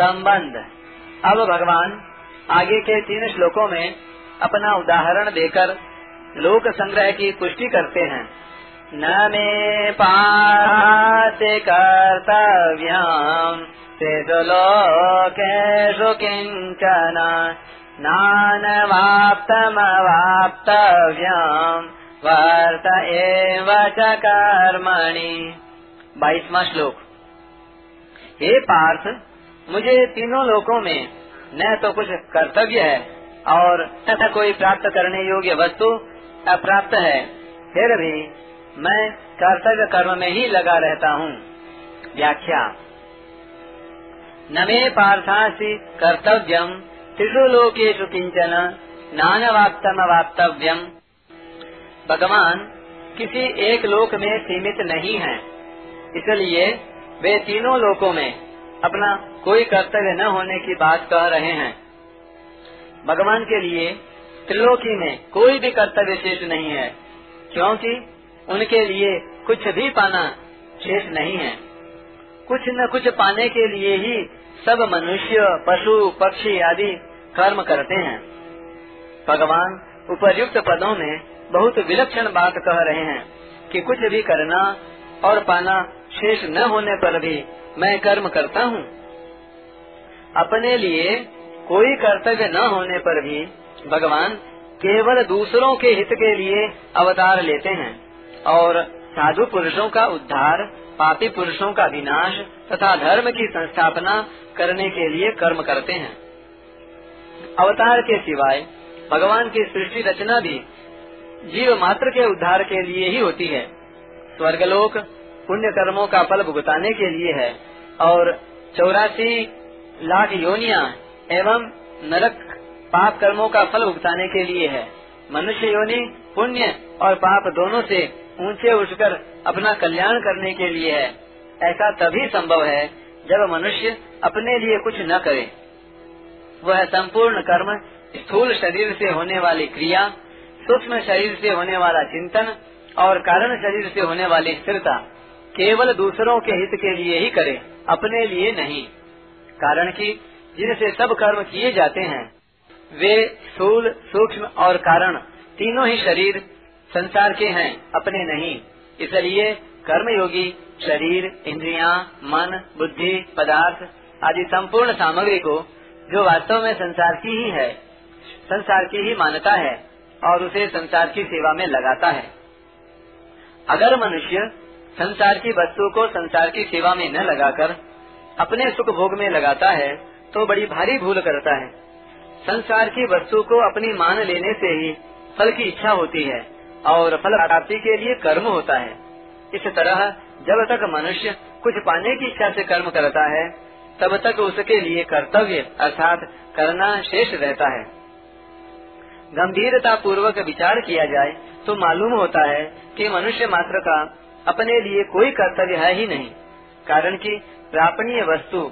संबंध। अब भगवान आगे के तीन श्लोकों में अपना उदाहरण देकर लोक संग्रह की पुष्टि करते हैं। न मे पाते कर्तव्यम लोकेषु किंचन नानवाप्तमवाप्तव्यम् वर्त एव च कर्मणि। बाईसवा श्लोक। हे पार्थ मुझे तीनों लोकों में न तो कुछ कर्तव्य है और न कोई प्राप्त करने योग्य वस्तु अप्राप्त है। फिर भी मैं कर्तव्य कर्म में ही लगा रहता हूँ। व्याख्या। न मे पार्थासी कर्तव्यम त्रिषु लोकेशु किंचन नानवाप्तम वाप्तव्यम भगवान किसी एक लोक में सीमित नहीं है, इसलिए वे तीनों लोकों में अपना कोई कर्तव्य न होने की बात कह रहे हैं। भगवान के लिए त्रिलोकी में कोई भी कर्तव्य शेष नहीं है, क्योंकि उनके लिए कुछ भी पाना शेष नहीं है। कुछ न कुछ पाने के लिए ही सब मनुष्य, पशु, पक्षी आदि कर्म करते हैं। भगवान उपयुक्त पदों में बहुत विलक्षण बात कह रहे हैं कि कुछ भी करना और पाना शेष न होने पर भी मैं कर्म करता हूँ। अपने लिए कोई कर्तव्य न होने पर भी भगवान केवल दूसरों के हित के लिए अवतार लेते हैं और साधु पुरुषों का उद्धार, पापी पुरुषों का विनाश तथा धर्म की संस्थापना करने के लिए कर्म करते हैं। अवतार के सिवाय भगवान की सृष्टि रचना भी जीव मात्र के उद्धार के लिए ही होती है। स्वर्गलोक पुण्य कर्मों का फल भुगताने के लिए है और चौरासी लाख योनिया एवं नरक पाप कर्मों का फल भुगताने के लिए है। मनुष्य योनि पुण्य और पाप दोनों से ऊँचे उठकर अपना कल्याण करने के लिए है। ऐसा तभी संभव है जब मनुष्य अपने लिए कुछ न करे। वह संपूर्ण कर्म स्थूल शरीर से होने वाली क्रिया, सूक्ष्म शरीर से होने वाला चिंतन और कारण शरीर से होने वाली स्थिरता केवल दूसरों के हित के लिए ही करे, अपने लिए नहीं। कारण कि जिनसे सब कर्म किए जाते हैं वे स्थूल सूक्ष्म और कारण तीनों ही शरीर संसार के हैं अपने नहीं। इसलिए कर्मयोगी शरीर इंद्रियाँ, मन बुद्धि पदार्थ आदि संपूर्ण सामग्री को जो वास्तव में संसार की ही है संसार की ही मानता है और उसे संसार की सेवा में लगाता है। अगर मनुष्य संसार की वस्तु को संसार की सेवा में न लगाकर अपने सुख भोग में लगाता है तो बड़ी भारी भूल करता है। संसार की वस्तु को अपनी मान लेने से ही फल की इच्छा होती है, और फल प्राप्ति के लिए कर्म होता है। इस तरह जब तक मनुष्य कुछ पाने की इच्छा से कर्म करता है, तब तक उसके लिए कर्तव्य अर्थात करना शेष रहता है। गंभीरता पूर्वक विचार किया जाए तो मालूम होता है कि मनुष्य मात्र का अपने लिए कोई कर्तव्य है ही नहीं, कारण कि प्रापणीय वस्तु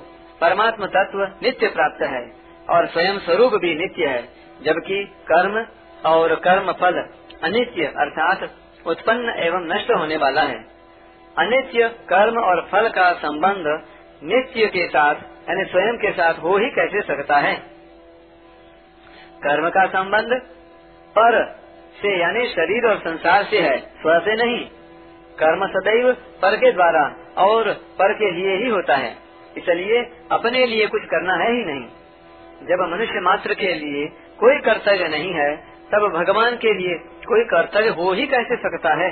परमात्म तत्व नित्य प्राप्त है और स्वयं स्वरूप भी नित्य है, जबकि कर्म और कर्म फल अनित्य अर्थात उत्पन्न एवं नष्ट होने वाला है। अनित्य कर्म और फल का संबंध नित्य के साथ, यानी स्वयं के साथ हो ही कैसे सकता है? कर्म का संबंध पर से, यानी शरीर और संसार से है, स्व से नहीं कर्म सदैव पर के द्वारा और पर के लिए ही होता है। इसलिए अपने लिए कुछ करना है ही नहीं। जब मनुष्य मात्र के लिए कोई कर्तव्य नहीं है, तब भगवान के लिए कोई कर्तव्य हो ही कैसे सकता है?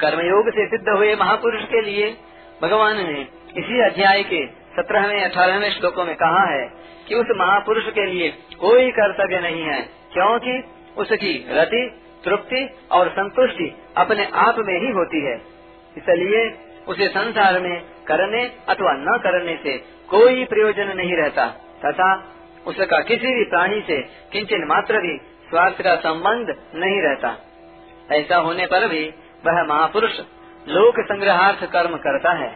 कर्मयोग से सिद्ध हुए महापुरुष के लिए भगवान ने इसी अध्याय के सत्रहवें, अठारहवें श्लोकों में कहा है कि उस महापुरुष के लिए कोई कर्तव्य नहीं है, क्योंकि उसकी रति तृप्ति और संतुष्टि अपने आप में ही होती है। इसलिए उसे संसार में करने अथवा न करने से कोई प्रयोजन नहीं रहता, तथा उसका किसी भी प्राणी से किंचन मात्र भी स्वार्थ का संबंध नहीं रहता। ऐसा होने पर भी वह महापुरुष लोक संग्रहार्थ कर्म करता है।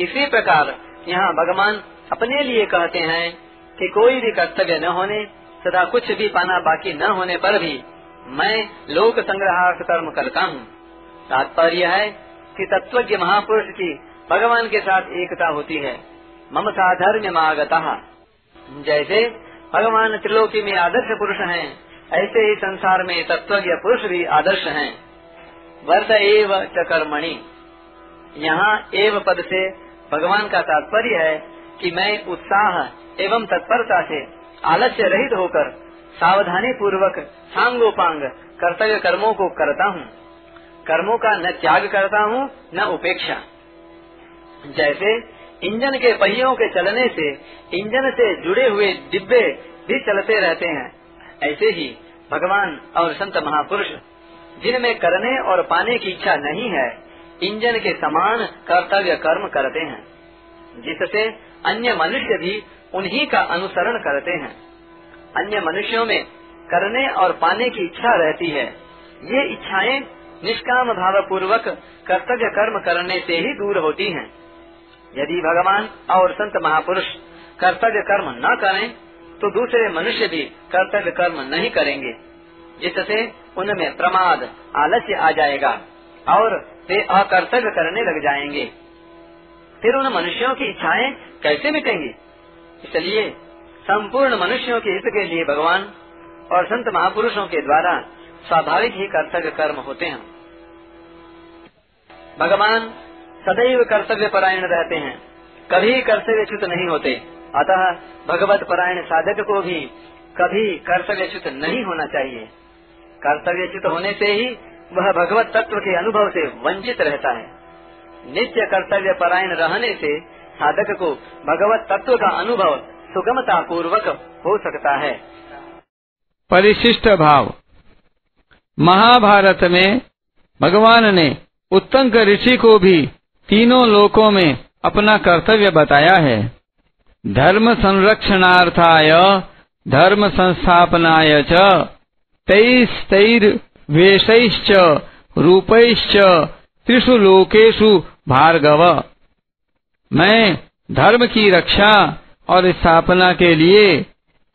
इसी प्रकार यहाँ भगवान अपने लिए कहते हैं कि कोई भी कर्तव्य न होने तथा कुछ भी पाना बाकी न होने पर भी मैं लोक संग्रहार्थ कर्म करता हूँ। तात्पर्य है कि तत्वज्ञ महापुरुष की भगवान के साथ एकता होती है। ममता धर्म मागता। जैसे भगवान त्रिलोकी में आदर्श पुरुष हैं, ऐसे ही संसार में तत्वज्ञ पुरुष भी आदर्श हैं। वर्त एव च कर्मणि। यहाँ एव पद से भगवान का तात्पर्य है कि मैं उत्साह एवं तत्परता से आलस्य रहित होकर सावधानी पूर्वक सांगोपांग कर्तव्य कर्मों को करता हूँ। कर्मों का न त्याग करता हूँ, न उपेक्षा। जैसे इंजन के पहियों के चलने से इंजन से जुड़े हुए डिब्बे भी चलते रहते हैं। ऐसे ही भगवान और संत महापुरुष, जिनमें करने और पाने की इच्छा नहीं है, इंजन के समान कर्तव्य कर्म करते हैं, जिससे अन्य मनुष्य भी उन्हीं का अनुसरण करते हैं। अन्य मनुष्यों में करने और पाने की इच्छा रहती है। ये इच्छाएँ निष्काम भाव पूर्वक कर्तव्य कर्म करने से ही दूर होती हैं। यदि भगवान और संत महापुरुष कर्तव्य कर्म न करें तो दूसरे मनुष्य भी कर्तव्य कर्म नहीं करेंगे। जिससे उनमें प्रमाद, आलस्य आ जाएगा और वे अकर्तव्य करने लग जाएँगे। फिर उन मनुष्यों की इच्छाएँ कैसे मिटेंगी? इसलिए संपूर्ण मनुष्यों के हित के लिए भगवान और संत महापुरुषों के द्वारा स्वाभाविक ही कर्तव्य कर्म होते हैं। भगवान सदैव कर्तव्य परायण रहते हैं। कभी कर्तव्यच्युत नहीं होते। अतः भगवत परायण साधक को भी कभी कर्तव्यच्युत नहीं होना चाहिए। कर्तव्यच्युत होने से ही वह भगवत तत्व के अनुभव से वंचित रहता है। नित्य कर्तव्य परायण रहने से साधक को भगवत तत्व का अनुभव सुगमता पूर्वक हो सकता है। परिशिष्ट भाव महाभारत में भगवान ने उत्तंक ऋषि को भी तीनों लोकों में अपना कर्तव्य बताया है। धर्म संरक्षणार्थाय, धर्म संस्थापनाय च तैस्तैर्वेशैश्च रूपैश्च, त्रिषु लोकेशु भार्गव। मैं धर्म की रक्षा और स्थापना के लिए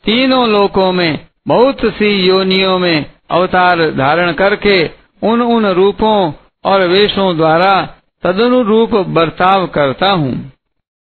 तीनों लोकों में, बहुत सी योनियों में अवतार धारण करके उन उन रूपों और वेशों द्वारा तदनुरूप बर्ताव करता हूँ।